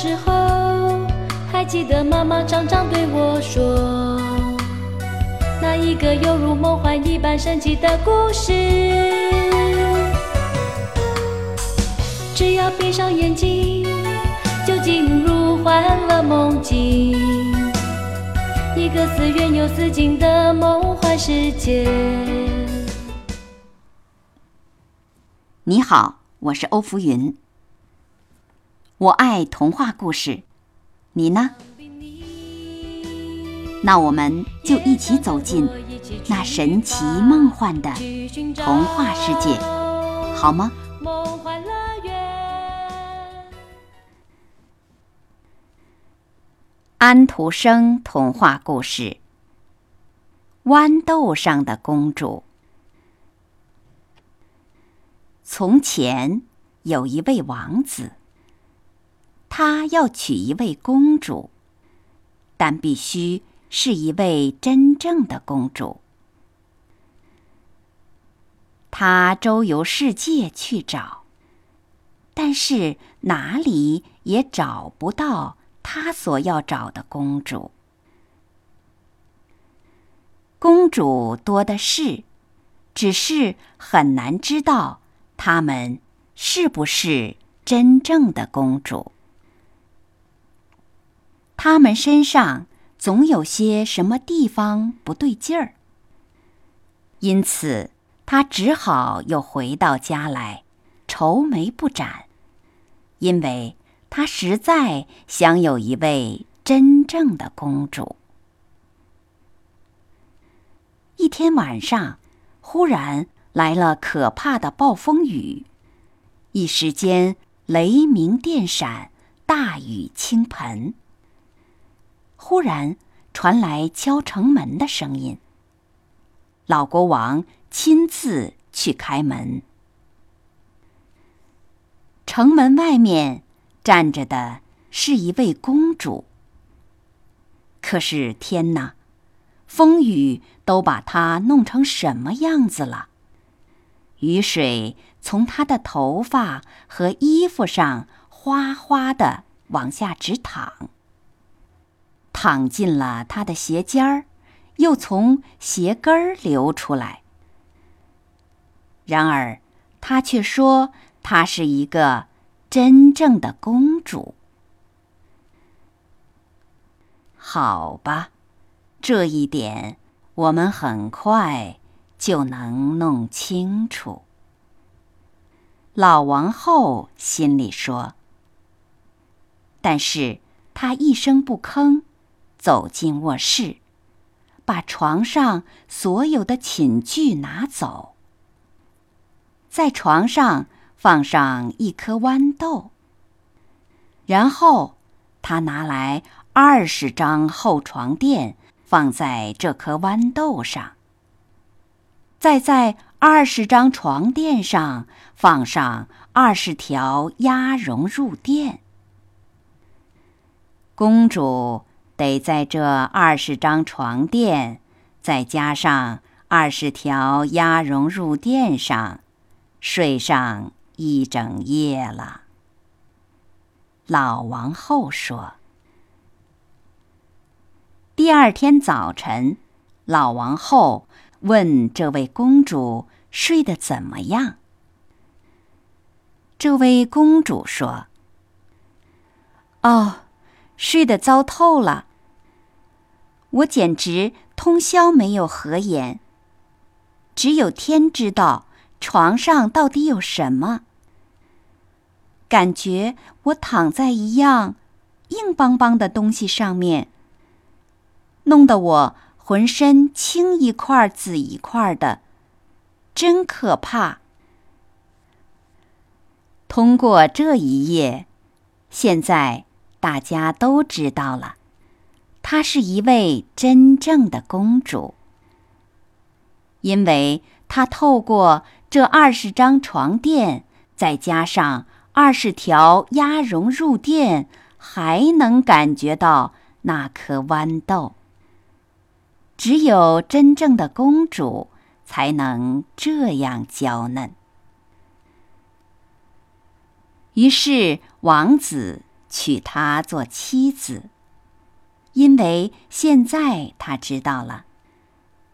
时候，还记得妈妈常常对我说，那一个犹如梦幻一般神奇的故事。只要闭上眼睛，就进入欢乐梦境，一个似远又似近的梦幻世界。你好，我是欧福云。我爱童话故事，你呢？那我们就一起走进那神奇梦幻的童话世界，好吗？安徒生童话故事《豌豆上的公主》。从前有一位王子，他要娶一位公主，但必须是一位真正的公主。他周游世界去找，但是哪里也找不到他所要找的公主。公主多的是，只是很难知道。她们是不是真正的公主？他们身上总有些什么地方不对劲儿，因此他只好又回到家来，愁眉不展，因为他实在想有一位真正的公主。一天晚上，忽然。来了可怕的暴风雨，一时间雷鸣电闪，大雨倾盆。忽然传来敲城门的声音。老国王亲自去开门。城门外面站着的是一位公主。可是天哪，风雨都把她弄成什么样子了？雨水从她的头发和衣服上哗哗的往下直淌，淌进了她的鞋尖儿，又从鞋跟儿流出来。然而，她却说她是一个真正的公主。好吧，这一点我们很快。就能弄清楚。老王后心里说。但是她一声不吭，走进卧室，把床上所有的寝具拿走，在床上放上一颗豌豆，然后他拿来二十张厚床垫，放在这颗豌豆上。再在二十张床垫上放上二十条鸭绒褥垫，公主得在这二十张床垫再加上二十条鸭绒褥垫上睡上一整夜了。老王后说：“第二天早晨，老王后。”问这位公主睡得怎么样？这位公主说：“哦，睡得糟透了。我简直通宵没有合眼。只有天知道床上到底有什么。感觉我躺在一样硬邦邦的东西上面，弄得我。”浑身青一块紫一块的，真可怕。通过这一夜，现在大家都知道了，她是一位真正的公主，因为她透过这二十张床垫，再加上二十条鸭绒褥垫，还能感觉到那颗豌豆。只有真正的公主才能这样娇嫩。于是王子娶她做妻子，因为现在他知道了，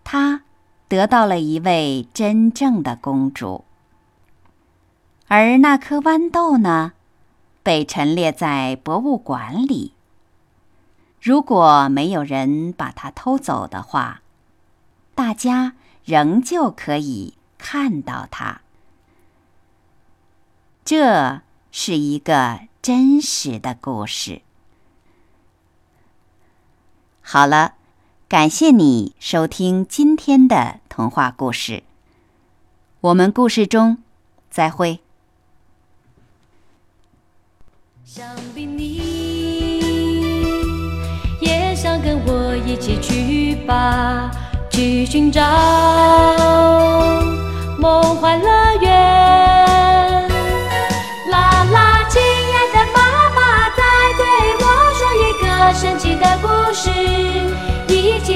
他得到了一位真正的公主。而那颗豌豆呢，被陈列在博物馆里。如果没有人把它偷走的话，大家仍旧可以看到它。这是一个真实的故事。好了，感谢你收听今天的童话故事。我们故事中再会。想必你也想跟我一起去吧，去寻找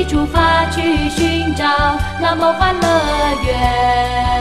出发去寻找那梦幻乐园。